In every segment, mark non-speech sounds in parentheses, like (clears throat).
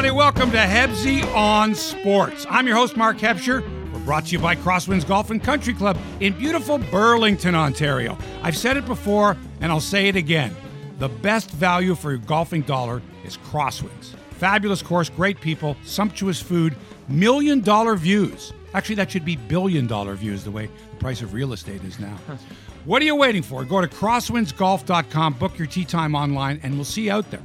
everybody. Welcome to Hebsy on Sports. I'm your host, Mark Hebsher. We're brought to you by Crosswinds Golf and Country Club in beautiful Burlington, Ontario. I've said it before, and I'll say it again. The best value for your golfing dollar is Crosswinds. Fabulous course, great people, sumptuous food, million dollar views. Actually, that should be billion dollar views the way the price of real estate is now. (laughs) what are you waiting for? Go to crosswindsgolf.com, book your tee time online, and we'll see you out there.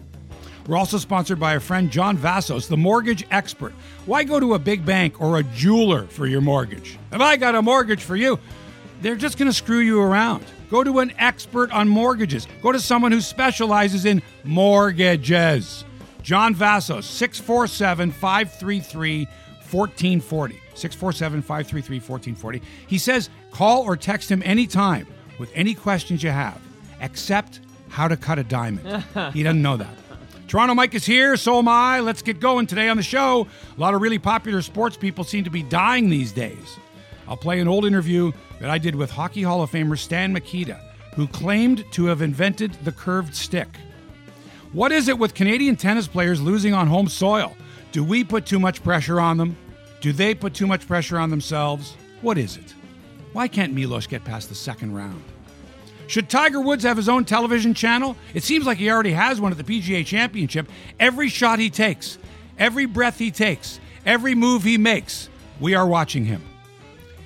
We're also sponsored by our friend John Vassos, the mortgage expert. Why go to a big bank or a jeweler for your mortgage? If I got a mortgage for you, they're just going to screw you around. Go to an expert on mortgages. Go to someone who specializes in mortgages. John Vassos, 647 533 1440. 647 533 1440. He says call or text him anytime with any questions you have, except how to cut a diamond. he doesn't know that. Toronto Mike is here, so am I. Let's get going today on the show. A lot of really popular sports people seem to be dying these days. I'll play an old interview that I did with Hockey Hall of Famer Stan Mikita, who claimed to have invented the curved stick. What is it with Canadian tennis players losing on home soil? Do we put too much pressure on them? Do they put too much pressure on themselves? What is it? Why can't Milos get past the second round? Should Tiger Woods have his own television channel? It seems like he already has one at the PGA Championship. Every shot he takes, every breath he takes, every move he makes, we are watching him.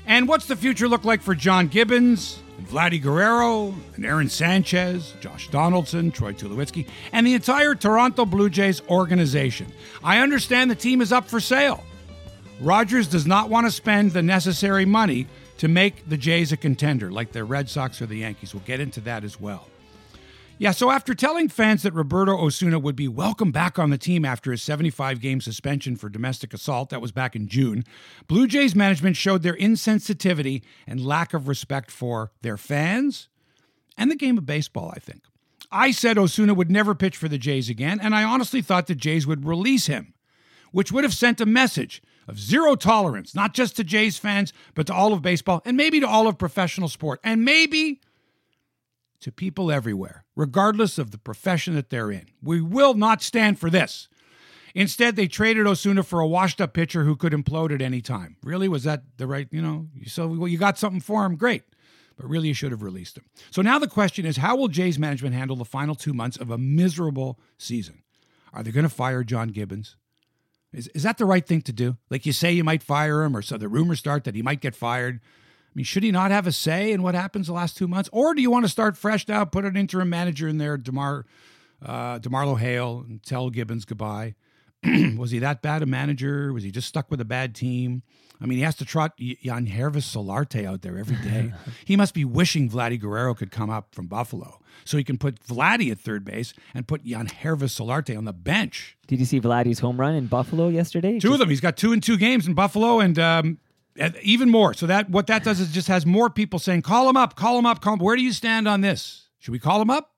And what's the future look like for John Gibbons, and Vladdy Guerrero, and Aaron Sanchez, Josh Donaldson, Troy Tulowitzki, and the entire Toronto Blue Jays organization? I understand the team is up for sale. Rogers does not want to spend the necessary money to make the Jays a contender like the Red Sox or the Yankees. We'll get into that as well. Yeah, so after telling fans that Roberto Osuna would be welcome back on the team after his 75 game suspension for domestic assault, that was back in June, Blue Jays management showed their insensitivity and lack of respect for their fans and the game of baseball, I think. I said Osuna would never pitch for the Jays again, and I honestly thought the Jays would release him, which would have sent a message of zero tolerance, not just to Jays fans, but to all of baseball and maybe to all of professional sport and maybe to people everywhere, regardless of the profession that they're in. We will not stand for this. Instead, they traded Osuna for a washed up pitcher who could implode at any time. Really? Was that the right, you know? So well, you got something for him? Great. But really, you should have released him. So now the question is how will Jays management handle the final two months of a miserable season? Are they going to fire John Gibbons? Is, is that the right thing to do? Like you say you might fire him, or so the rumors start that he might get fired. I mean, should he not have a say in what happens the last two months? Or do you want to start fresh now, put an interim manager in there, DeMar, uh, DeMarlo Hale, and tell Gibbons goodbye? (clears throat) was he that bad a manager? Was he just stuck with a bad team? I mean, he has to trot Yangervis Solarte out there every day. (laughs) he must be wishing Vladdy Guerrero could come up from Buffalo so he can put Vladdy at third base and put Yangervis Solarte on the bench. Did you see Vladdy's home run in Buffalo yesterday? Two Just- of them. He's got two and two games in Buffalo, and um, even more. So that what that does is just has more people saying, "Call him up, call him up, call him." Where do you stand on this? Should we call him up?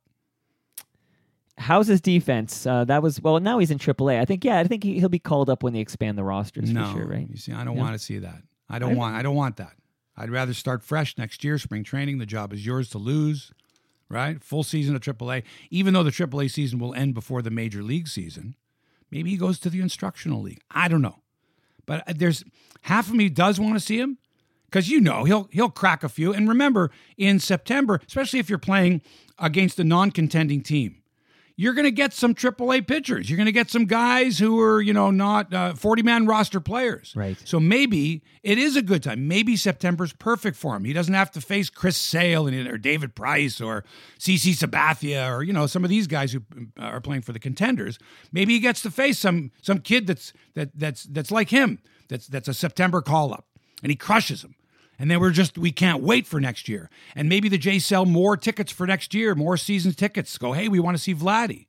How's his defense? Uh, that was well. Now he's in AAA. I think. Yeah, I think he, he'll be called up when they expand the rosters no, for sure. Right? You see, I don't No? want to see that. I don't I- want. I don't want that. I'd rather start fresh next year, spring training. The job is yours to lose, right? Full season of AAA. Even though the AAA season will end before the major league season, maybe he goes to the instructional league. I don't know, but uh, there's half of me does want to see him because you know he'll he'll crack a few. And remember, in September, especially if you're playing against a non-contending team, you're going to get some AAA pitchers. You're going to get some guys who are, you know, not uh, 40 man roster players. Right. So maybe it is a good time. Maybe September's perfect for him. He doesn't have to face Chris Sale and, or David Price or CC Sabathia or, you know, some of these guys who uh, are playing for the contenders. Maybe he gets to face some some kid that's that that's that's like him. That's that's a September call up and he crushes him. And then we're just, we can't wait for next year. And maybe the Jays sell more tickets for next year, more season tickets. Go, hey, we want to see Vladdy.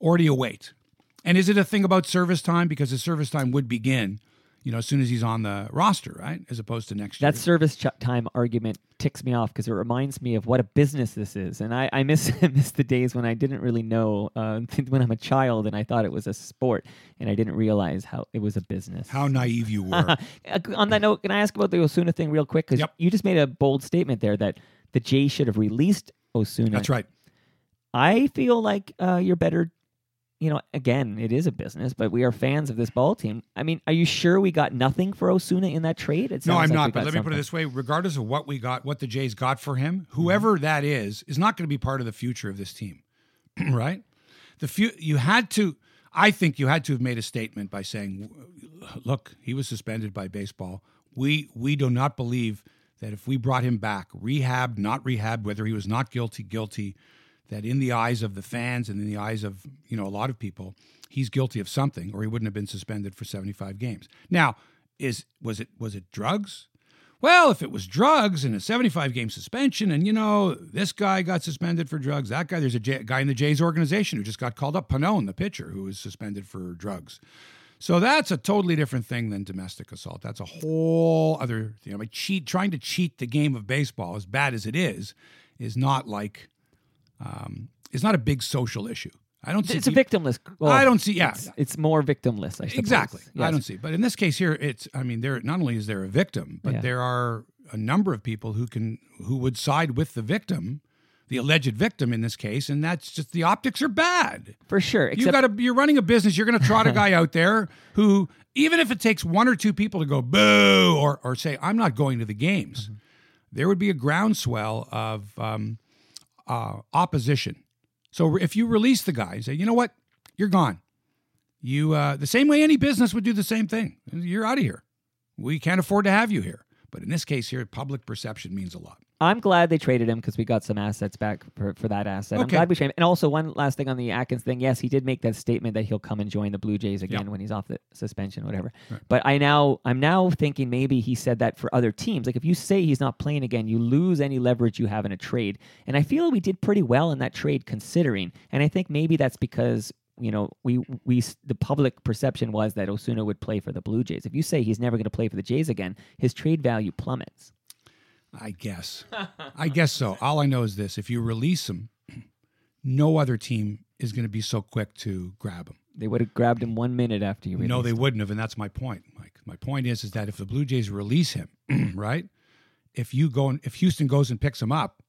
Or do you wait? And is it a thing about service time? Because the service time would begin, you know, as soon as he's on the roster, right? As opposed to next year. That service ch- time argument ticks me off because it reminds me of what a business this is, and I, I miss (laughs) miss the days when I didn't really know uh, (laughs) when I'm a child and I thought it was a sport and I didn't realize how it was a business. How naive you were. (laughs) Uh, On that note, can I ask about the Osuna thing real quick? Because Yep. you just made a bold statement there that the Jays should have released Osuna. That's right. I feel like uh, you're better you know, again, it is a business, but we are fans of this ball team. I mean, are you sure we got nothing for Osuna in that trade? It No, I'm like not. But let me put it this way: regardless of what we got, what the Jays got for him, mm-hmm. whoever that is, is not going to be part of the future of this team, (clears throat) right? The few you had to, I think you had to have made a statement by saying, "Look, he was suspended by baseball. We we do not believe that if we brought him back, rehab, not rehab, whether he was not guilty, guilty." That in the eyes of the fans and in the eyes of you know a lot of people, he's guilty of something, or he wouldn't have been suspended for 75 games. Now, is was it was it drugs? Well, if it was drugs and a 75 game suspension, and you know, this guy got suspended for drugs, that guy, there's a J- guy in the Jays organization who just got called up, Pannone, the pitcher, who was suspended for drugs. So that's a totally different thing than domestic assault. That's a whole other thing. I mean, cheat, trying to cheat the game of baseball, as bad as it is, is not like, um, is not a big social issue. I don't see. It's a victimless. well, I don't see. Yeah, It's, it's more victimless. I. Exactly. I don't see. But in this case here, it's. I mean, there not only is there a victim, but Yeah. there are a number of people who can who would side with the victim, the alleged victim in this case, and that's just the optics are bad. for sure. you got to. You're running a business. You're going to trot a guy out there who, even if it takes one or two people to go boo or or say I'm not going to the games, Mm-hmm. there would be a groundswell of um, uh, opposition. So if you release the guy, say, you know what, you're gone. You uh, the same way any business would do the same thing. You're out of here. We can't afford to have you here. But in this case here, public perception means a lot. I'm glad they traded him because we got some assets back for, for that asset. I'm glad we traded him. And also, one last thing on the Atkins thing. Yes, he did make that statement that he'll come and join the Blue Jays again Yeah. when he's off the suspension, whatever. But I now, I'm now thinking maybe he said that for other teams. Like if you say he's not playing again, you lose any leverage you have in a trade. And I feel we did pretty well in that trade considering. And I think maybe that's because you know, we we the public perception was that Osuna would play for the Blue Jays. If you say he's never going to play for the Jays again, his trade value plummets. I guess. I guess so. All I know is this: if you release him, no other team is going to be so quick to grab him. They would have grabbed him one minute after you released No, they him. wouldn't have, and that's my point, Mike. My point is, is that if the Blue Jays release him, (clears throat) right? If you go and if Houston goes and picks him up,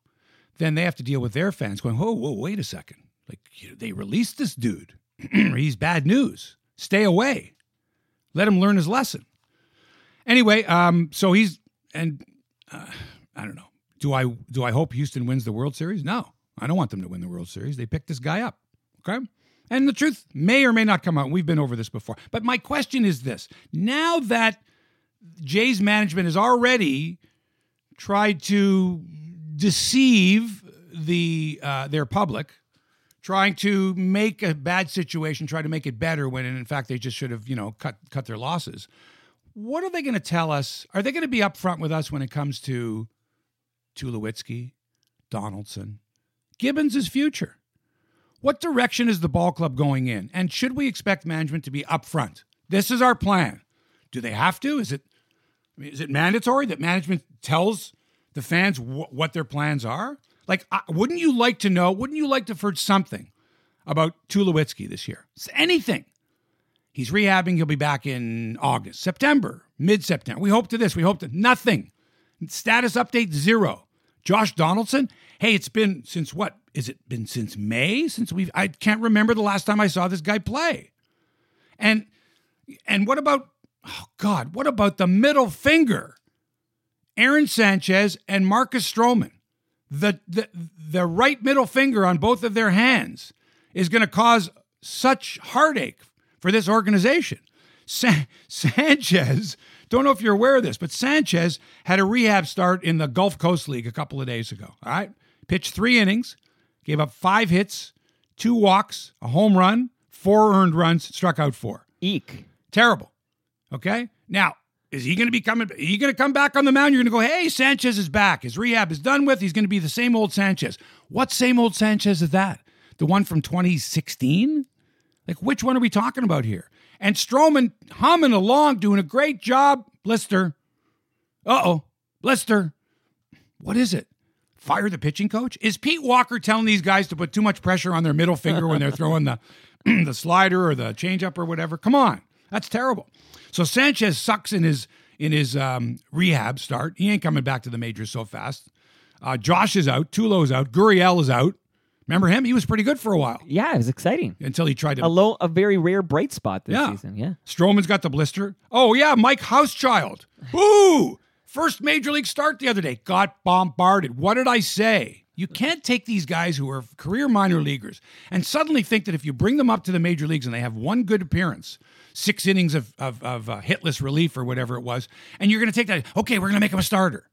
then they have to deal with their fans going, "Whoa, whoa, wait a second! Like you- they released this dude. (clears throat) He's bad news. Stay away. Let him learn his lesson." Anyway, um, so he's and uh, I don't know. Do I do I hope Houston wins the World Series? No, I don't want them to win the World Series. They picked this guy up. Okay. And the truth may or may not come out. We've been over this before. But my question is this now that Jay's management has already tried to deceive the uh, their public, trying to make a bad situation, try to make it better when in fact they just should have, you know, cut cut their losses. What are they going to tell us? Are they going to be upfront with us when it comes to Tulowitzki, Donaldson, Gibbons' future? What direction is the ball club going in? And should we expect management to be upfront? This is our plan. Do they have to? Is it I mean, is it mandatory that management tells the fans wh- what their plans are? Like, wouldn't you like to know? Wouldn't you like to have heard something about Tulowitzki this year? Anything. He's rehabbing. He'll be back in August, September, mid September. We hope to this. We hope to nothing. Status update zero. Josh Donaldson. Hey, it's been since what? Is it been since May? Since we've I can't remember the last time I saw this guy play. And and what about oh God, what about the middle finger? Aaron Sanchez and Marcus Stroman. The the the right middle finger on both of their hands is going to cause such heartache for this organization. Sa- (laughs) Sanchez, don't know if you're aware of this, but Sanchez had a rehab start in the Gulf Coast League a couple of days ago. All right. Pitched three innings, gave up five hits, two walks, a home run, four earned runs, struck out four. Eek. Terrible. Okay. Now, is he going to be coming? Are you going to come back on the mound? You're going to go, hey, Sanchez is back. His rehab is done with. He's going to be the same old Sanchez. What same old Sanchez is that? The one from 2016? Like, which one are we talking about here? And Stroman humming along, doing a great job. Blister. Uh oh. Blister. What is it? Fire the pitching coach? Is Pete Walker telling these guys to put too much pressure on their middle finger when they're throwing the, (clears throat) the slider or the changeup or whatever? Come on. That's terrible. So Sanchez sucks in his in his um, rehab start. He ain't coming back to the majors so fast. Uh, Josh is out. Tulo's out. Gurriel is out. Remember him? He was pretty good for a while Yeah, it was exciting. until he tried to. A low, a very rare bright spot this Yeah. season. Yeah. Stroman's got the blister. Oh yeah, Mike Hauschild. Boo! First major league start the other day. Got bombarded. What did I say? You can't take these guys who are career minor leaguers and suddenly think that if you bring them up to the major leagues and they have one good appearance, six innings of, of, of uh, hitless relief or whatever it was, and you're going to take that, okay, we're going to make him a starter.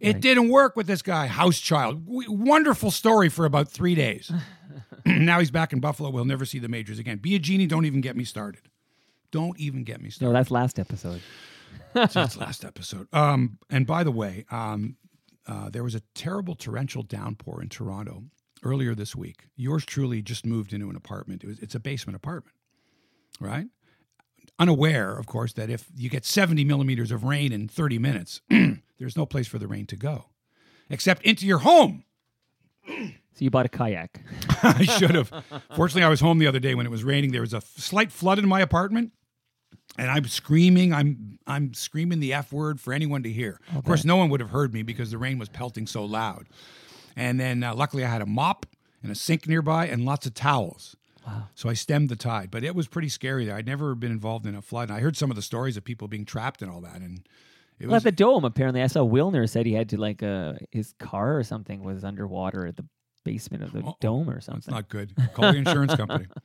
It didn't work with this guy, Hauschild. W- wonderful story for about three days. (laughs) (clears throat) now he's back in Buffalo. We'll never see the majors again. Biagini. Don't even get me started. Don't even get me started. No, that's last episode. That's (laughs) last episode. Um, and by the way, um, uh, there was a terrible torrential downpour in Toronto earlier this week. Yours truly just moved into an apartment. It was, it's a basement apartment, right? Unaware, of course, that if you get 70 millimeters of rain in 30 minutes, (clears throat) there's no place for the rain to go except into your home. So you bought a kayak. (laughs) I should have. Fortunately, I was home the other day when it was raining. There was a f- slight flood in my apartment, and I'm screaming. I'm I'm screaming the f word for anyone to hear. Of course, no one would have heard me because the rain was pelting so loud. And then, uh, luckily, I had a mop and a sink nearby and lots of towels. Wow. So I stemmed the tide, but it was pretty scary there. I'd never been involved in a flood. And I heard some of the stories of people being trapped and all that, and it Well, was at the dome, apparently, I saw Wilner said he had to like uh his car or something was underwater at the basement of the Uh-oh. dome or That's something. not good. Call the insurance company. (laughs)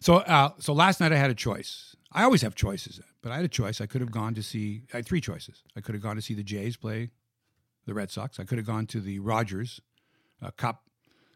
So, uh, so last night I had a choice. I always have choices, but I had a choice. I could have gone to see. I had three choices. I could have gone to see the Jays play the Red Sox. I could have gone to the Rogers uh, Cup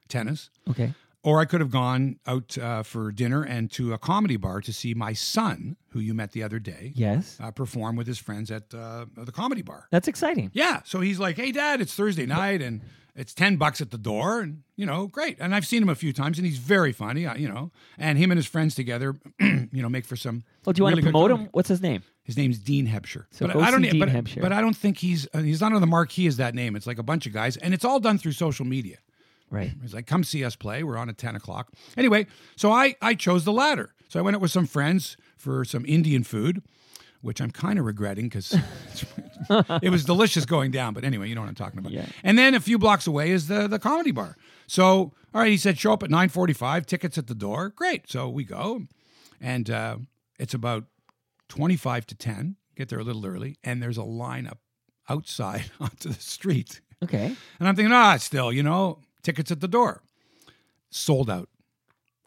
tennis, Okay. Or I could have gone out uh, for dinner and to a comedy bar to see my son, who you met the other day, Yes. uh, perform with his friends at uh, the comedy bar. That's exciting. Yeah. So he's like, "Hey, Dad, it's Thursday night, and it's ten bucks at the door, and you know, great." And I've seen him a few times, and he's very funny, uh, you know. And him and his friends together, (clears throat) you know, make for some. Well, do you want to promote him? What's his name? His name's Dean Hebscher. So but I don't. Dean but, but I don't think he's uh, he's not on the marquee as that name. It's like a bunch of guys, and it's all done through social media. Right. He's like, come see us play. We're on at 10 o'clock. Anyway, so I, I chose the latter. So I went out with some friends for some Indian food, which I'm kind of regretting because (laughs) it was delicious going down. But anyway, you know what I'm talking about. Yeah. And then a few blocks away is the, the comedy bar. So, all right, he said, show up at 945, tickets at the door. Great. So we go. And uh, it's about 25 to 10. Get there a little early. And there's a lineup outside (laughs) onto the street. Okay. And I'm thinking, ah, still, you know, tickets at the door. Sold out.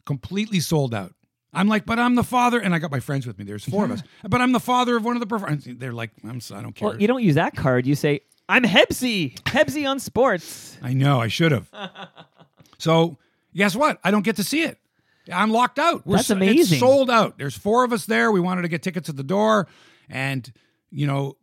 Completely sold out. I'm like, but I'm the father, and I got my friends with me. There's four of us, (laughs) but I'm the father of one of the performers. They're like, I'm, so- I don't care. Well, you don't use that card. You say, "I'm Hebsy. Hebsy on sports." I know, I should have. (laughs) so guess what? I don't get to see it. I'm locked out. We're That's amazing. sold out. There's four of us there. We wanted to get tickets at the door, and you know,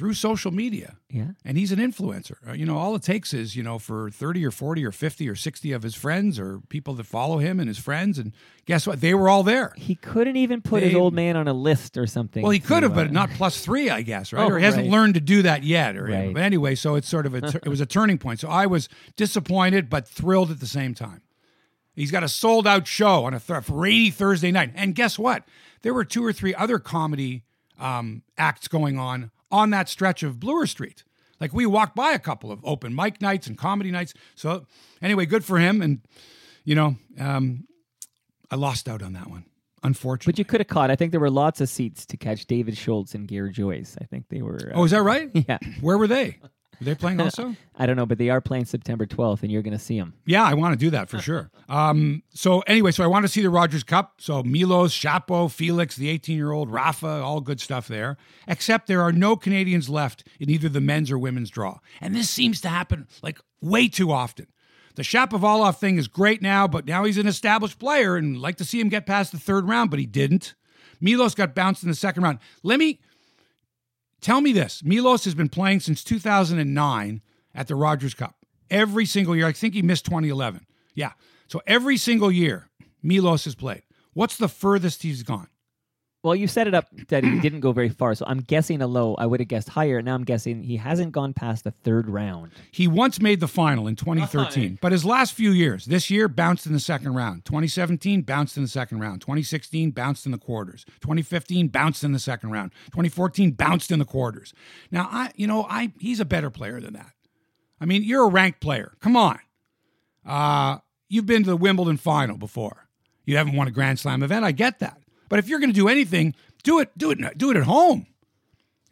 through social media. Yeah. and he's an influencer. Uh, You know, all it takes is you know for thirty or forty or fifty or sixty of his friends or people that follow him and his friends, and guess what? They were all there. He couldn't even put his old man on a list or something. Well, he could have, but uh, not plus three, I guess, right? (laughs) Oh, or he hasn't right. learned to do that yet. Or Right. but anyway, so it's sort of a it was a turning point. So I was disappointed but thrilled at the same time. He's got a sold out show on a th- rainy Thursday night, and guess what? There were two or three other comedy um, acts going on on that stretch of Bloor Street. Like we walked by a couple of open mic nights and comedy nights. So anyway, good for him. And you know, um, I lost out on that one, unfortunately. But you could have caught. I think there were lots of seats to catch David Schultz and Gary Joyce. I think they were. uh, oh, is that right? (laughs) yeah. Where were they? Were they playing (laughs) also? I don't know, but they are playing September 12th, and you're going to see them. Yeah, I want to do that for sure. Um, so anyway, so I want to see the Rogers Cup. So Milos, Shapo, Felix, the 18-year-old, Rafa, all good stuff there. Except there are no Canadians left in either the men's or women's draw, and this seems to happen like way too often. The Shapovalov thing is great now, but now he's an established player, and like to see him get past the third round, but he didn't. Milos got bounced in the second round. Let me tell me this: Milos has been playing since 2009 at the Rogers Cup every single year. I think he missed 2011. Yeah, so every single year Milos has played. What's the furthest he's gone? Well, you set it up (clears throat) that he didn't go very far, so I'm guessing a low. I would have guessed higher. Now I'm guessing he hasn't gone past the third round. He once made the final in 2013, but his last few years, this year bounced in the second round. 2017 bounced in the second round. 2016 bounced in the quarters. 2015 bounced in the second round. 2014 bounced in the quarters. Now, I, you know, I he's a better player than that. I mean, you're a ranked player. Come on. Uh, you've been to the Wimbledon final before. You haven't won a Grand Slam event. I get that. But if you're going to do anything, do it, do it, do it at home.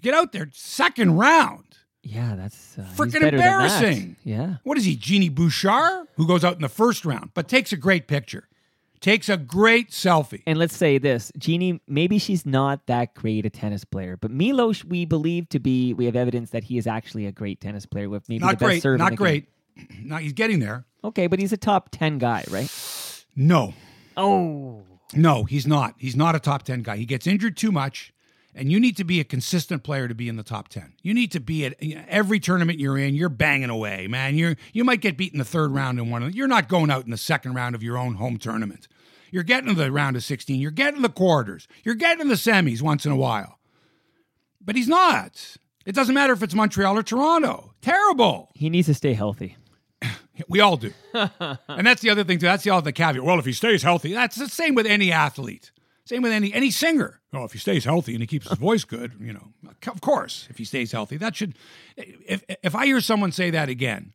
Get out there, second round. Yeah, that's uh, Freaking than that. embarrassing. Yeah. What is he, Genie Bouchard, who goes out in the first round, but takes a great picture, takes a great selfie. And let's say this, Genie, maybe she's not that great a tennis player, but Milos, we believe to be, we have evidence that he is actually a great tennis player with maybe the Not best great, serve in not the great. Not he's getting there. Okay, but he's a top 10 guy, right? No, Oh. No, he's not. He's not a top ten guy. He gets injured too much, and you need to be a consistent player to be in the top ten. You need to be at every tournament you're in. You're banging away, man. You're you might get beat in the third round in one. Of, you're not going out in the second round of your own home tournament. You're getting to the round of 16. You're getting the quarters. You're getting the semis once in a while. But he's not. It doesn't matter if it's Montreal or Toronto. Terrible. He needs to stay healthy. We all do. and that's the other thing, too. That's the other caveat. Well, if he stays healthy, that's the same with any athlete. Same with any any singer. Oh, if he stays healthy and he keeps his voice good, you know, of course, if he stays healthy, that should. If if I hear someone say that again,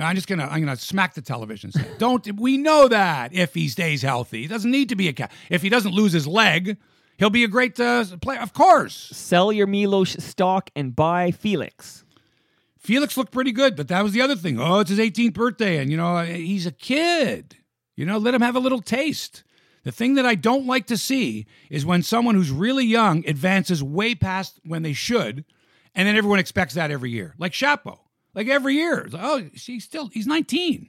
I'm just gonna I'm gonna smack the television set. (laughs) Don't we know that if he stays healthy, he doesn't need to be a cat. If he doesn't lose his leg, he'll be a great uh, player. Of course, Sell your Milos stock and buy Felix. Felix looked pretty good, but that was the other thing. Oh, it's his 18th birthday, and you know he's a kid. You know, let him have a little taste. The thing that I don't like to see is when someone who's really young advances way past when they should, and then everyone expects that every year. Like Shapo, like every year. Oh, he's still he's 19.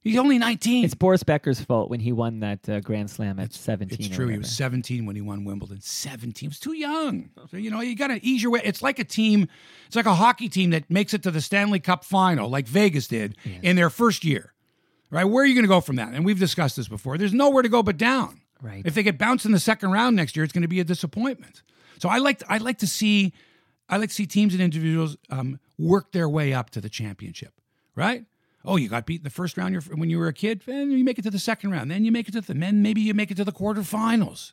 He's only 19. It's Boris Becker's fault when he won that uh, Grand Slam at 17. It's true. He was 17 when he won Wimbledon. 17. He was too young. So, you know, you got to ease your way. It's like a team, it's like a hockey team that makes it to the Stanley Cup final, like Vegas did in their first year, right? Where are you going to go from that? And we've discussed this before. There's nowhere to go but down. Right. If they get bounced in the second round next year, it's going to be a disappointment. So I like, I like to see, I like to see teams and individuals um, work their way up to the championship, right? Oh, you got beat in the first round when you were a kid, and you make it to the second round. Then you make it to the men. maybe you make it to the quarterfinals,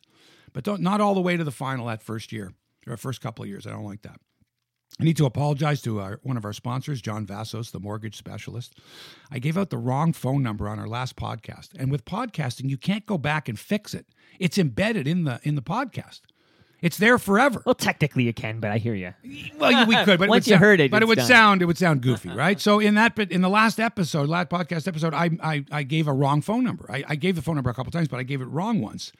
but don't not all the way to the final that first year or first couple of years. I don't like that. I need to apologize to our, one of our sponsors, John Vassos, the mortgage specialist. I gave out the wrong phone number on our last podcast, and with podcasting, you can't go back and fix it. It's embedded in the in the podcast. It's there forever. Well, technically you can, but I hear you. Well, we (laughs) could, but it Once would you sound, heard it, but it would done. sound it would sound goofy, right? So in that, but in the last episode, last podcast episode, I I, I gave a wrong phone number. I, I gave the phone number a couple times, but I gave it wrong once.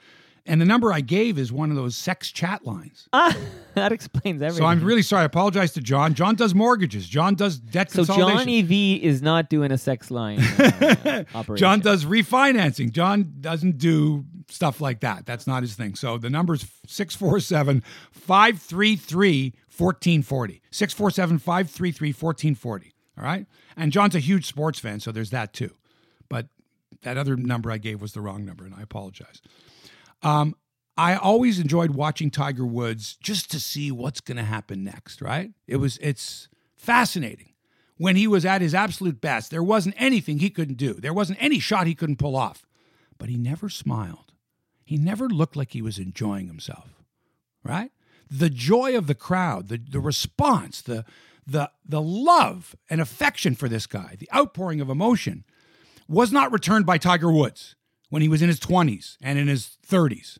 And the number I gave is one of those sex chat lines. Ah, (laughs) that explains everything. So I'm really sorry. I apologize to John. John does mortgages. John does debt So consolidation. Johnny V is not doing a sex line uh, (laughs) operation. John does refinancing. John doesn't do stuff like that. That's not his thing. So the number's 647 533 1440. 647 533 1440. All right. And John's a huge sports fan, so there's that too. But that other number I gave was the wrong number, and I apologize. Um, I always enjoyed watching Tiger Woods just to see what's going to happen next, right? It was it's fascinating. When he was at his absolute best, there wasn't anything he couldn't do. There wasn't any shot he couldn't pull off. But he never smiled. He never looked like he was enjoying himself. Right? The joy of the crowd, the, the response, the the the love and affection for this guy, the outpouring of emotion was not returned by Tiger Woods when he was in his 20s and in his 30s.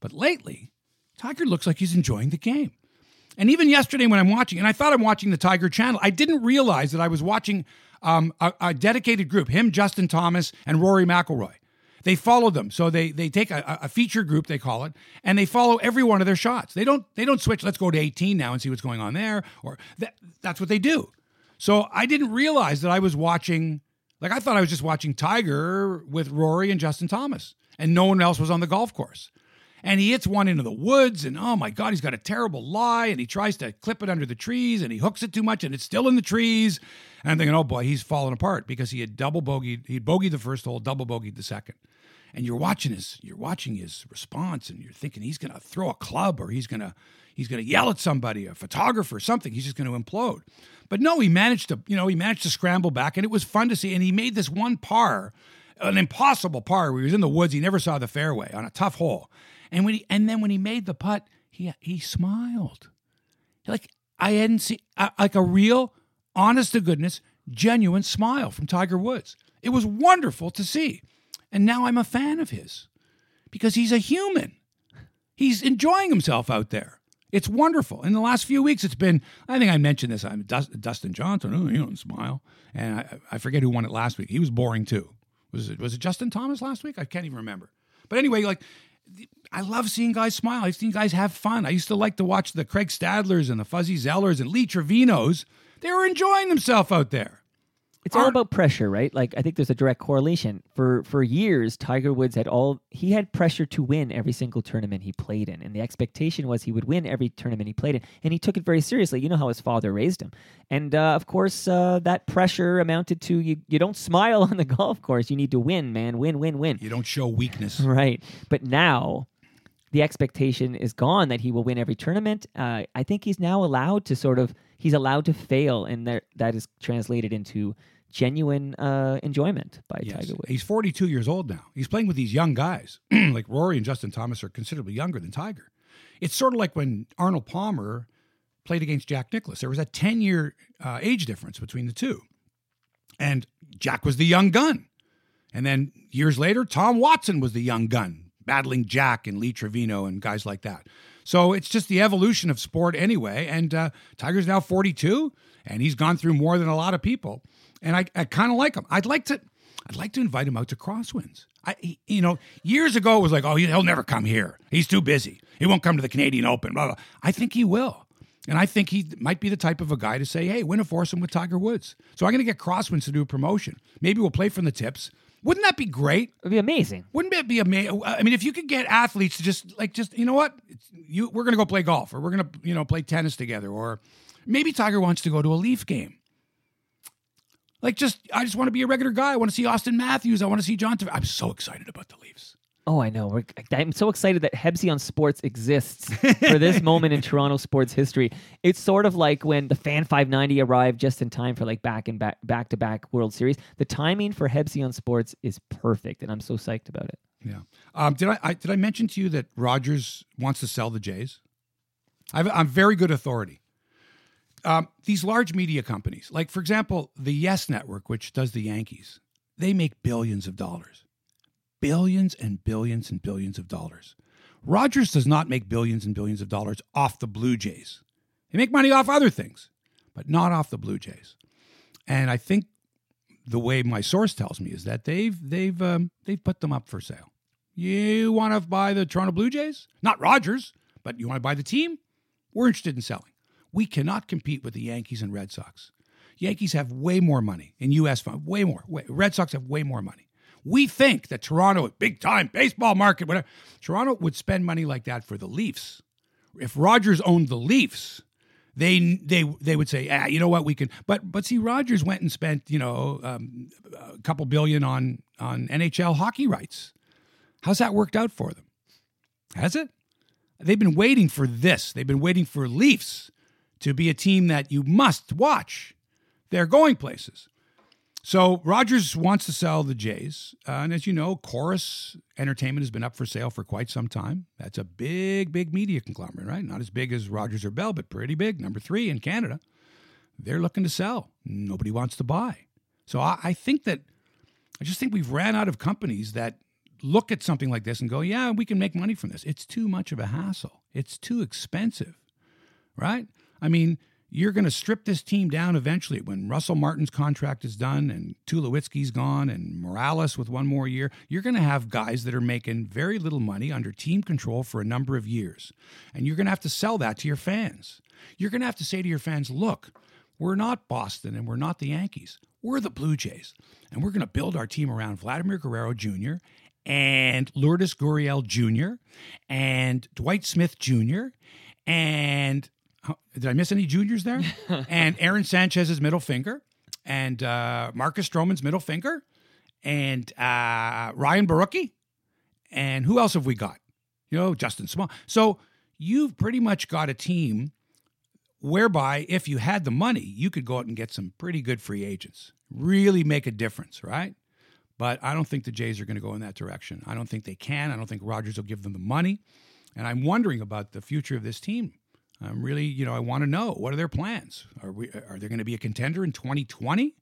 But lately, Tiger looks like he's enjoying the game. And even yesterday, when I'm watching, and I thought I'm watching the Tiger channel, I didn't realize that I was watching um, a, a dedicated group him, Justin Thomas, and Rory McIlroy. They follow them, so they they take a, a feature group, they call it, and they follow every one of their shots. They don't they don't switch. Let's go to 18 now and see what's going on there, or that, that's what they do. So I didn't realize that I was watching. Like I thought I was just watching Tiger with Rory and Justin Thomas, and no one else was on the golf course. And he hits one into the woods, and oh my God, he's got a terrible lie, and he tries to clip it under the trees, and he hooks it too much, and it's still in the trees. And I'm thinking, oh boy, he's falling apart because he had double bogeyed, he bogeyed the first hole, double bogeyed the second. And you're watching his, you're watching his response, and you're thinking he's going to throw a club, or he's going to, he's going to yell at somebody, a photographer, something. He's just going to implode. But no, he managed to, you know, he managed to scramble back, and it was fun to see. And he made this one par, an impossible par. Where he was in the woods, he never saw the fairway on a tough hole. And when he, and then when he made the putt, he he smiled, like I hadn't seen, like a real, honest to goodness, genuine smile from Tiger Woods. It was wonderful to see. And now I'm a fan of his because he's a human. He's enjoying himself out there. It's wonderful. In the last few weeks, it's been, I think I mentioned this, I'm Dustin Johnson, oh, you don't smile. And I, I forget who won it last week. He was boring too. Was it, was it Justin Thomas last week? I can't even remember. But anyway, like, I love seeing guys smile. I've seen guys have fun. I used to like to watch the Craig Stadlers and the Fuzzy Zoellers and Lee Trevinos. They were enjoying themselves out there. It's all about pressure, right? Like I think there's a direct correlation. For for years, Tiger Woods had all he had pressure to win every single tournament he played in, and the expectation was he would win every tournament he played in, and he took it very seriously. You know how his father raised him, and uh, of course uh, that pressure amounted to you. You don't smile (laughs) on the golf course. You need to win, man. Win, win, win. You don't show weakness, (laughs) right? But now the expectation is gone that he will win every tournament. Uh, I think he's now allowed to sort of he's allowed to fail, and that that is translated into genuine uh, enjoyment by yes. Tiger Woods. He's 42 years old now. He's playing with these young guys. (clears throat) like Rory and Justin Thomas are considerably younger than Tiger. It's sort of like when Arnold Palmer played against Jack Nicklaus. There was a 10 year uh, age difference between the two. And Jack was the young gun. And then years later, Tom Watson was the young gun, battling Jack and Lee Trevino and guys like that. So it's just the evolution of sport anyway. And uh, Tiger's now 42, and he's gone through more than a lot of people and I, I kind of like him. I'd like to, I'd like to invite him out to Crosswinds. I, he, you know, years ago it was like, oh, he'll never come here. He's too busy. He won't come to the Canadian Open. Blah, blah. I think he will. And I think he might be the type of a guy to say, hey, win a foursome with Tiger Woods. So I'm going to get Crosswinds to do a promotion. Maybe we'll play from the tips. Wouldn't that be great? It'd be amazing. Wouldn't it be amazing? I mean, if you could get athletes to just like, just you know what, you we're going to go play golf, or we're going to you know play tennis together, or maybe Tiger wants to go to a Leaf game. Like, just I just want to be a regular guy. I want to see Auston Matthews. I want to see John. I'm so excited about the Leafs. Oh, I know. We're, I'm so excited that Hebsy on Sports exists for this (laughs) moment in Toronto sports history. It's sort of like when the Fan 590 arrived just in time for like back and back back to back World Series. The timing for Hebsy on Sports is perfect, and I'm so psyched about it. Yeah. Um, did I, I, did I mention to you that Rogers wants to sell the Jays? i am very good authority um, these large media companies, like for example, the Yes Network, which does the Yankees, they make billions of dollars, billions and billions and billions of dollars. Rogers does not make billions and billions of dollars off the Blue Jays. They make money off other things, but not off the Blue Jays. And I think the way my source tells me is that they've they've um, they've put them up for sale. You want to buy the Toronto Blue Jays? Not Rogers, but you want to buy the team? We're interested in selling. We cannot compete with the Yankees and Red Sox. Yankees have way more money in U.S. fund, way more. Way, Red Sox have way more money. We think that Toronto, big time baseball market, whatever, Toronto would spend money like that for the Leafs. If Rogers owned the Leafs, they they they would say, ah, you know what, we can. But but see, Rogers went and spent you know um, a couple billion on on NHL hockey rights. How's that worked out for them? Has it? They've been waiting for this. They've been waiting for Leafs to be a team that you must watch. They're going places. So Rogers wants to sell the Jays. Uh, and as you know, Corus Entertainment has been up for sale for quite some time. That's a big, big media conglomerate, right? Not as big as Rogers or Bell, but pretty big. Number three in Canada. They're looking to sell. Nobody wants to buy. So I, I think that, I just think we've ran out of companies that look at something like this and go, yeah, we can make money from this. It's too much of a hassle. It's too expensive, right? I mean, you're going to strip this team down eventually when Russell Martin's contract is done and Tulowitzki's gone and Morales with one more year. You're going to have guys that are making very little money under team control for a number of years. And you're going to have to sell that to your fans. You're going to have to say to your fans, look, we're not Boston and we're not the Yankees. We're the Blue Jays. And we're going to build our team around Vladimir Guerrero Jr. and Lourdes Gurriel Jr. and Dwight Smith Jr. and did I miss any juniors there? (laughs) and Aaron Sanchez's middle finger, and uh, Marcus Stroman's middle finger, and uh, Ryan Borucki, and who else have we got? You know, Justin Smoak. So you've pretty much got a team whereby if you had the money, you could go out and get some pretty good free agents, really make a difference, right? But I don't think the Jays are going to go in that direction. I don't think they can. I don't think Rogers will give them the money. And I'm wondering about the future of this team. I'm really, you know, I want to know what are their plans? Are we are they going to be a contender in 2020?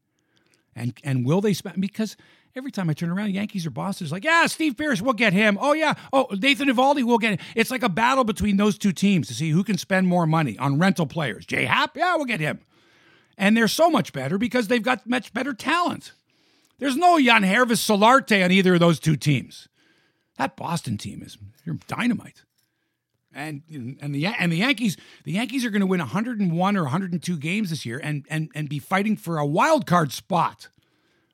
And and will they spend because every time I turn around, Yankees are bosses like, yeah, Steve Pearce, we'll get him. Oh yeah, oh Nathan Eovaldi, we'll get him. It's like a battle between those two teams to see who can spend more money on rental players. J Happ, yeah, we'll get him. And they're so much better because they've got much better talent. There's no Yangervis Solarte on either of those two teams. That Boston team is dynamite. And and the and the Yankees the Yankees are going to win 101 or 102 games this year and and and be fighting for a wild card spot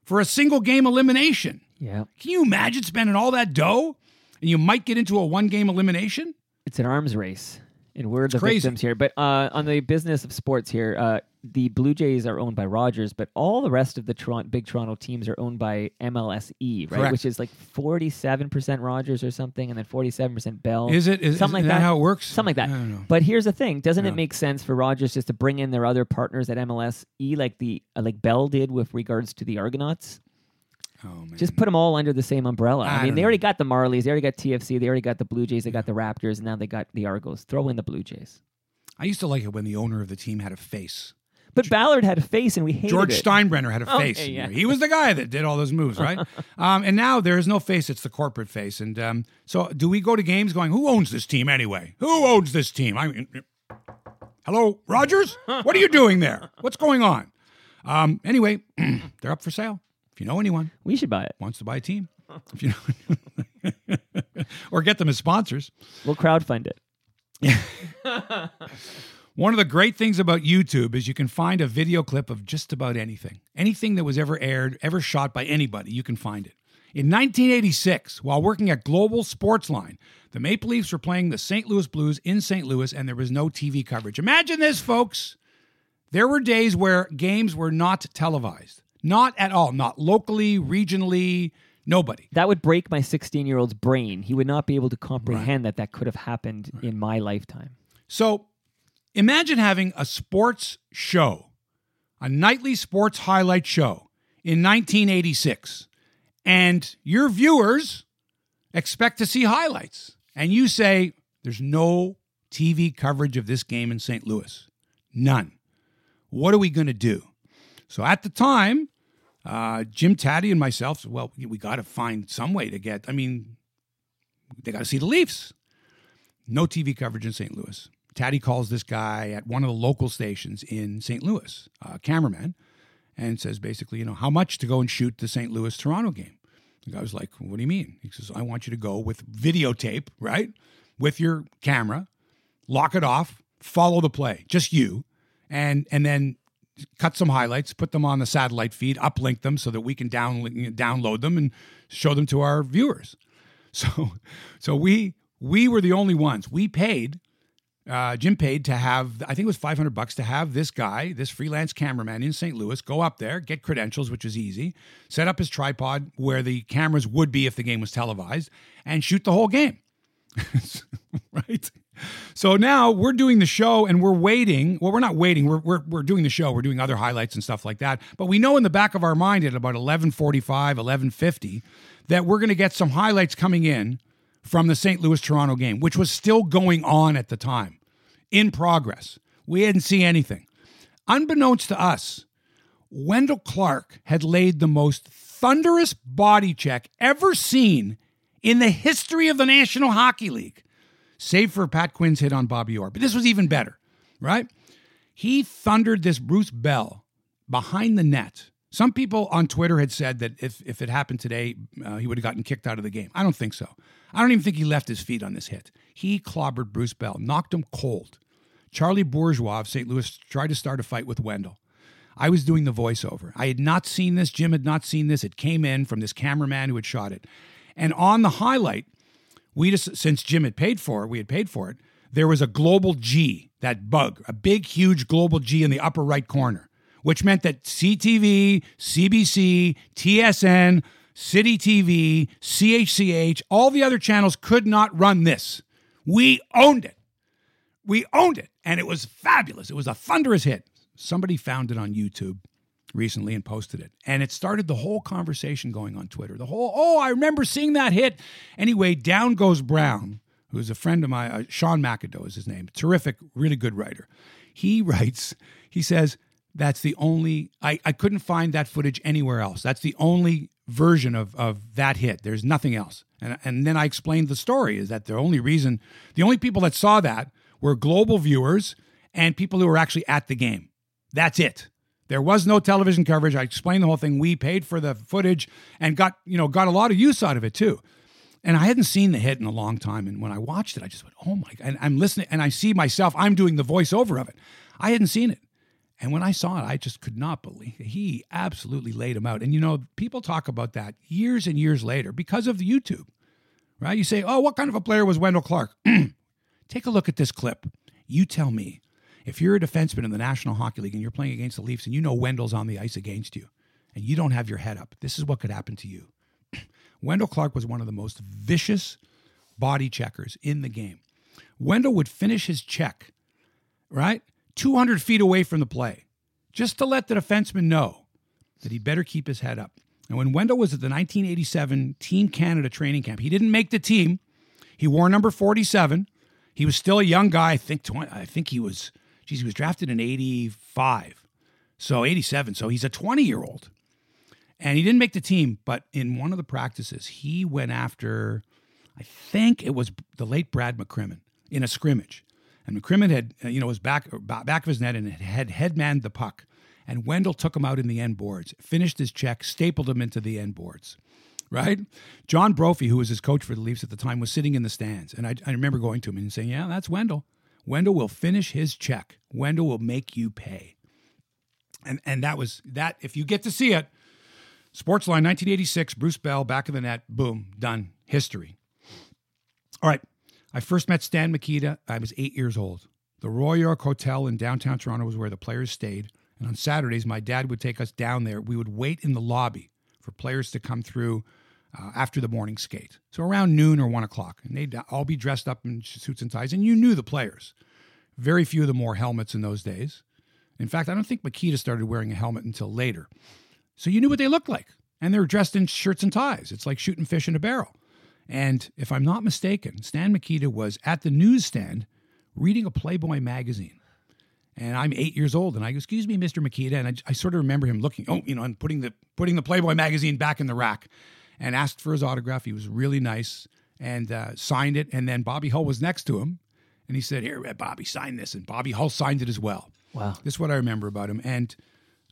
for a single game elimination. Yeah. Can you imagine spending all that dough and you might get into a one game elimination? It's an arms race and we're the crazy. victims here. But uh, on the business of sports here, uh, the Blue Jays are owned by Rogers, but all the rest of the Toronto, big Toronto teams are owned by MLSE, right? Correct. Which is like forty-seven percent Rogers or something, and then forty-seven percent Bell. Is it is, something is like that, that? how it works? Something like that. I don't know. But here's the thing: doesn't it make sense for Rogers just to bring in their other partners at MLSE, like the uh, like Bell did with regards to the Argonauts? Oh man. Just put them all under the same umbrella. I I, mean, they know. already got the Marlies, they already got TFC, they already got the Blue Jays, they got the Raptors, and now they got the Argos. Throw in the Blue Jays. I used to like it when the owner of the team had a face. But Ballard had a face, and we hated it. George it. Steinbrenner had a (laughs) Okay, face. yeah. He was the guy that did all those moves, right? (laughs) um, and now there is no face; it's the corporate face. And um, so, do we go to games going, "Who owns this team anyway? Who owns this team?" I mean, hello, Rogers. What are you doing there? What's going on? Um, anyway, (clears throat) they're up for sale. If you know anyone We should buy it. wants to buy a team, if you know, (laughs) or get them as sponsors. We'll crowdfund it. (laughs) One of the great things about YouTube is you can find a video clip of just about anything. Anything that was ever aired, ever shot by anybody, you can find it. In 1986, while working at Global Sportsline, the Maple Leafs were playing the St. Louis Blues in St. Louis and there was no TV coverage. Imagine this, folks. There were days where games were not televised. Not at all. Not locally, regionally, nobody. That would break my 16 year old's brain. He would not be able to comprehend that that could have happened in my lifetime. So imagine having a sports show, a nightly sports highlight show in 1986, and your viewers expect to see highlights. And you say, there's no TV coverage of this game in St. Louis. None. What are we going to do? So at the time, uh, Jim Tatti and myself well, we got to find some way to get, I mean, they got to see the Leafs. No TV coverage in St. Louis. Taddy calls this guy at one of the local stations in St. Louis, a cameraman, and says basically, you know, how much to go and shoot the St. Louis Toronto game? The guy was like, what do you mean? He says, I want you to go with videotape, right? With your camera, lock it off, follow the play, just you, and and then cut some highlights, put them on the satellite feed, uplink them so that we can down, download them and show them to our viewers. (laughs) So, so we we were the only ones. We paid. Uh, Jim paid to have. I think it was five hundred bucks to have this guy, this freelance cameraman in St. Louis, go up there, get credentials, which was easy, set up his tripod where the cameras would be if the game was televised, and shoot the whole game. (laughs) right. So now we're doing the show and we're waiting. Well, we're not waiting. We're, we're, we're doing the show. We're doing other highlights and stuff like that. But we know in the back of our mind at about 1145, 1150, that we're going to get some highlights coming in from the St. Louis Toronto game, which was still going on at the time, in progress. We hadn't seen anything. Unbeknownst to us, Wendell Clark had laid the most thunderous body check ever seen in the history of the National Hockey League, save for Pat Quinn's hit on Bobby Orr. But this was even better, right? He thundered this Bruce Bell behind the net. Some people on Twitter had said that if, if it happened today, uh, he would have gotten kicked out of the game. I don't think so. I don't even think he left his feet on this hit. He clobbered Bruce Bell, knocked him cold. Charlie Bourgeois of St. Louis tried to start a fight with Wendell. I was doing the voiceover. I had not seen this. Jim had not seen this. It came in from this cameraman who had shot it. And on the highlight, we just since Jim had paid for it, we had paid for it. There was a global G, that bug, a big, huge global G in the upper right corner, which meant that CTV, CBC, TSN, City TV, CHCH, all the other channels could not run this. We owned it. We owned it, and it was fabulous. It was a thunderous hit. Somebody found it on YouTube recently and posted it. And it started the whole conversation going on Twitter. The whole, oh, I remember seeing that hit. Anyway, down goes Brown, who's a friend of mine, uh, Sean McIndoe is his name, terrific, really good writer. He (laughs) writes, he says, That's the only I, I couldn't find that footage anywhere else. That's the only version of, of that hit. There's nothing else. And and then I explained the story is that the only reason the only people that saw that were global viewers and people who were actually at the game. That's it. There was no television coverage. I explained the whole thing. We paid for the footage and got, you know, got a lot of use out of it too. And I hadn't seen the hit in a long time. And when I watched it, I just went, oh my God. And I'm listening and I see myself, I'm doing the voiceover of it. I hadn't seen it. And when I saw it, I just could not believe it. He absolutely laid him out. And you know, people talk about that years and years later because of the YouTube, right? You say, oh, what kind of a player was Wendel Clark? (clears throat) Take a look at this clip. You tell me if you're a defenseman in the National Hockey League and you're playing against the Leafs and you know Wendel's on the ice against you and you don't have your head up, this is what could happen to you. (clears throat) Wendel Clark was one of the most vicious body checkers in the game. Wendel would finish his check, right? 200 feet away from the play, just to let the defenseman know that he better keep his head up. And when Wendel was at the 1987 Team Canada training camp, he didn't make the team. He wore number 47. He was still a young guy. I think 20, I think he was geez, he was drafted in 85. So 87. So he's a 20 year old. And he didn't make the team, but in one of the practices, he went after, I think it was the late Brad McCrimmon in a scrimmage. And McCrimmon had, uh, you know, was back, back of his net and had headmanned the puck. And Wendell took him out in the end boards, finished his check, stapled him into the end boards right? John Brophy, who was his coach for the Leafs at the time, was sitting in the stands. And I, I remember going to him and saying, Yeah, that's Wendel. Wendel will finish his check. Wendel will make you pay. And and that was that. If you get to see it, Sportsline 1986, Bruce Bell, back of the net, boom, done. History. All right. I first met Stan Mikita. I was eight years old. The Royal York Hotel in downtown Toronto was where the players stayed. And on Saturdays, my dad would take us down there. We would wait in the lobby for players to come through uh, after the morning skate. So around noon or one o'clock, and they'd all be dressed up in suits and ties, and you knew the players. Very few of them wore helmets in those days. In fact, I don't think Mikita started wearing a helmet until later. So you knew what they looked like, and they were dressed in shirts and ties. It's like shooting fish in a barrel. And if I'm not mistaken, Stan Mikita was at the newsstand reading a Playboy magazine. And I'm eight years old, and I go, "Excuse me, Mr. Mikita," and I, I sort of remember him looking, oh, you know, and putting the putting the Playboy magazine back in the rack and asked for his autograph. He was really nice and uh, signed it. And then Bobby Hull was next to him, and he said, "Here, Bobby, sign this." And Bobby Hull signed it as well. Wow, this is what I remember about him. And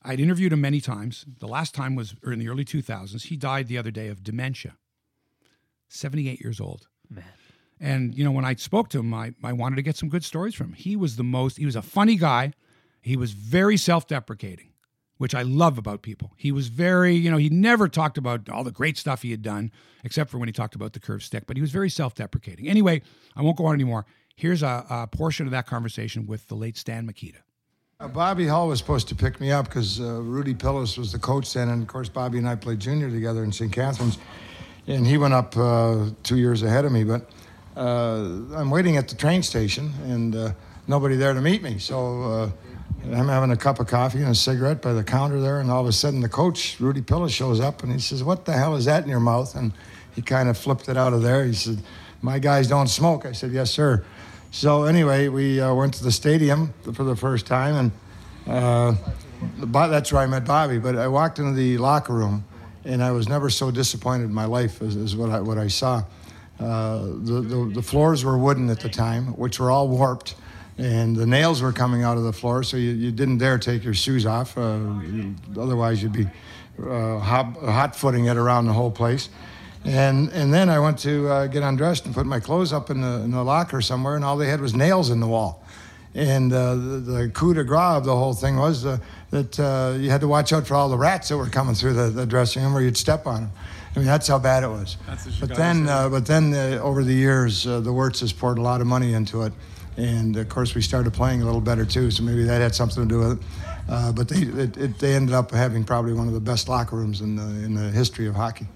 I'd interviewed him many times. The last time was in the early 2000s. He died the other day of dementia. 78 years old. Man. And you know, when I spoke to him, I, I wanted to get some good stories from him. He was the most. He was a funny guy. He was very self-deprecating which I love about people. He was very, you know, he never talked about all the great stuff he had done, except for when he talked about the curved stick, but he was very self deprecating. Anyway, I won't go on anymore. Here's a, a, portion of that conversation with the late Stan Mikita. Uh, Bobby Hull was supposed to pick me up because uh, Rudy Pilous was the coach then, and of course, Bobby and I played junior together in St. Catharines, and he went up uh, two years ahead of me. But uh, I'm waiting at the train station, and uh, nobody there to meet me. So I'm having a cup of coffee and a cigarette by the counter there, and all of a sudden the coach, Rudy Pilous, shows up and he says, What the hell is that in your mouth? And he kind of flipped it out of there. He said, My guys don't smoke. I said, Yes, sir. So anyway, we uh, went to the stadium for the first time, and uh, that's where I met Bobby. But I walked into the locker room, and I was never so disappointed in my life as, as what, I, what I saw. Uh, the, the, the floors were wooden at the time, which were all warped and the nails were coming out of the floor, so you, you didn't dare take your shoes off. Uh, you, otherwise, you'd be uh, hot, hot footing it around the whole place. And, and then I went to uh, get undressed and put my clothes up in the, in the locker somewhere, and all they had was nails in the wall. And uh, the, the coup de grace of the whole thing was uh, that uh, you had to watch out for all the rats that were coming through the, the dressing room, or you'd step on them. I mean, that's how bad it was. but then, but then, over the years, the Wirtzes poured a lot of money into it and of course we started playing a little better too. So maybe that had something to do with it. Uh, but they it, it, they ended up having probably one of the best locker rooms in the in the history of hockey.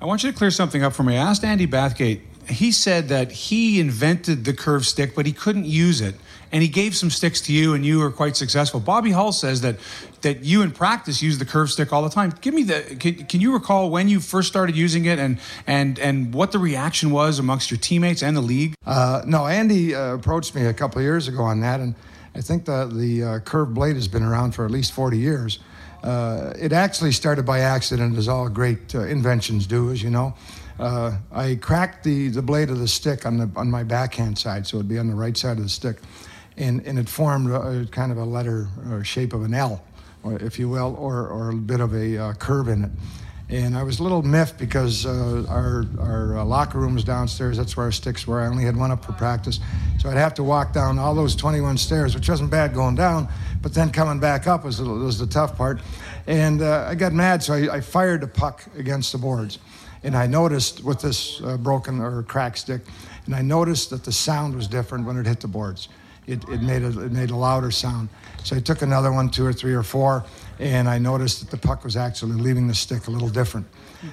I want you to clear something up for me. I asked Andy Bathgate. He said that he invented the curved stick, but he couldn't use it and he gave some sticks to you, and you were quite successful. Bobby Hull says that that you in practice use the curve stick all the time. Give me the. Can, can you recall when you first started using it, and and and what the reaction was amongst your teammates and the league? Uh, no, Andy uh, approached me a couple of years ago on that, and I think the the uh, curved blade has been around for at least 40 years. Uh, it actually started by accident, as all great uh, inventions do, as you know. Uh, I cracked the, the blade of the stick on the on my backhand side, so it'd be on the right side of the stick, and and it formed a, kind of a letter or shape of an L, if you will, or or a bit of a uh, curve in it. And I was a little miffed because uh, our, our uh, locker room was downstairs. That's where our sticks were. I only had one up for practice. So I'd have to walk down all those 21 stairs, which wasn't bad going down, but then coming back up was, was the tough part. And uh, I got mad, so I, I, fired the puck against the boards. And I noticed with this uh, broken or cracked stick, and I noticed that the sound was different when it hit the boards. It, it, made, a, it made a louder sound. So I took another one, two or three or four, and I noticed that the puck was actually leaving the stick a little different.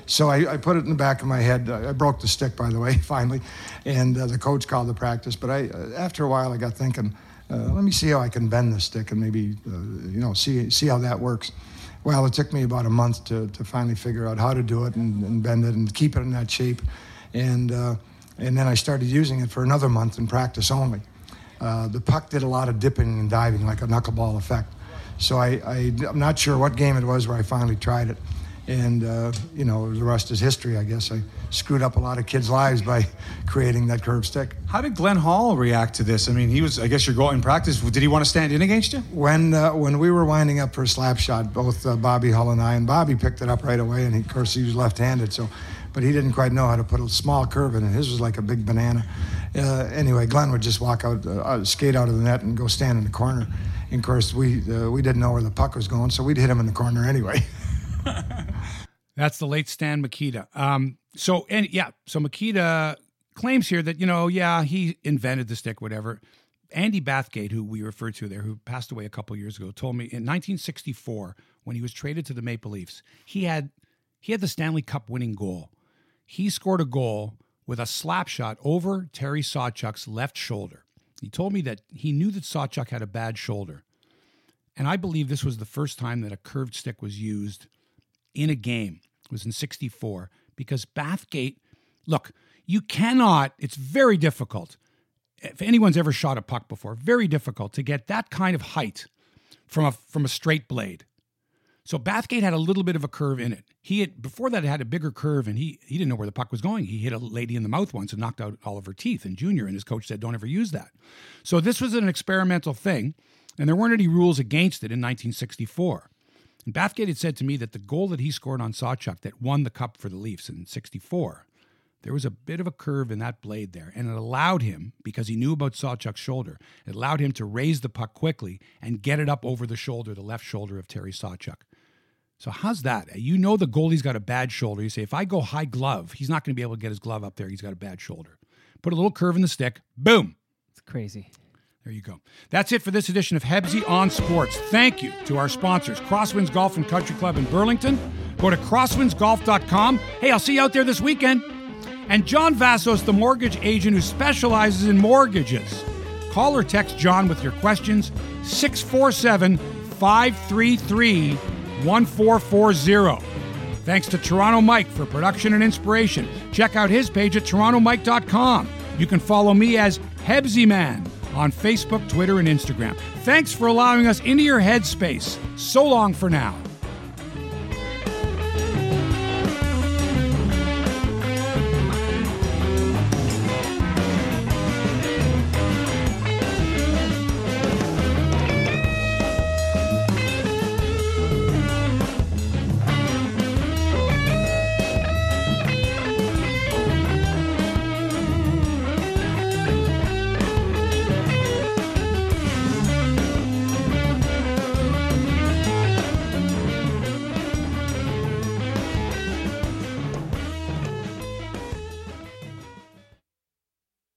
So I, I put it in the back of my head. I broke the stick, by the way, (laughs) finally, and uh, the coach called the practice. But I, uh, after a while, I got thinking, uh, let me see how I can bend the stick and maybe, uh, you know, see see how that works. Well, it took me about a month to, to finally figure out how to do it and, and bend it and keep it in that shape, and uh, and then I started using it for another month in practice only. Uh, the puck did a lot of dipping and diving, like a knuckleball effect. So I, I, am not sure what game it was where I finally tried it. And, uh, you know, the rest is history, I guess. I screwed up a lot of kids' lives by creating that curve stick. How did Glenn Hall react to this? I mean, he was, I guess, your goal in practice. Did he want to stand in against you? When, uh, when we were winding up for a slap shot, both uh, Bobby Hull and I, and Bobby picked it up right away, and he, of course, he was left handed. So but he didn't quite know how to put a small curve in it. His was like a big banana. Uh, anyway, Glenn would just walk out, uh, uh, skate out of the net, and go stand in the corner. And of course, we uh, we didn't know where the puck was going, so we'd hit him in the corner anyway. (laughs) (laughs) That's the late Stan Mikita. Um, so and yeah, so Mikita claims here that you know, yeah, he invented the stick, whatever. Andy Bathgate, who we referred to there, who passed away a couple years ago, told me in 1964 when he was traded to the Maple Leafs, he had he had the Stanley Cup winning goal he scored a goal with a slap shot over Terry Sawchuk's left shoulder. He told me that he knew that Sawchuk had a bad shoulder. And I believe this was the first time that a curved stick was used in a game. It was in 64 because Bathgate, look, you cannot, it's very difficult. If anyone's ever shot a puck before, very difficult to get that kind of height from a from a straight blade. So Bathgate had a little bit of a curve in it. He had before that had a bigger curve, and he he didn't know where the puck was going. He hit a lady in the mouth once and knocked out all of her teeth in junior, and his coach said, "Don't ever use that." So this was an experimental thing, and there weren't any rules against it in 1964. And Bathgate had said to me that the goal that he scored on Sawchuk that won the cup for the Leafs in '64, there was a bit of a curve in that blade there, and it allowed him because he knew about Sawchuk's shoulder. It allowed him to raise the puck quickly and get it up over the shoulder, the left shoulder of Terry Sawchuk. So how's that? You know the goalie's got a bad shoulder. You say if I go high glove, he's not going to be able to get his glove up there. He's got a bad shoulder. Put a little curve in the stick. Boom. It's crazy. There you go. That's it for this edition of Hebsy on Sports. Thank you to our sponsors, Crosswinds Golf and Country Club in Burlington. Go to crosswindsgolf.com. Hey, I'll see you out there this weekend. And John Vassos, the mortgage agent who specializes in mortgages. Call or text John with your questions 647 533 1440. Thanks to Toronto Mike for production and inspiration. Check out his page at torontomike.com. You can follow me as Hebsy Man on Facebook, Twitter, and Instagram. Thanks for allowing us into your headspace. So long for now.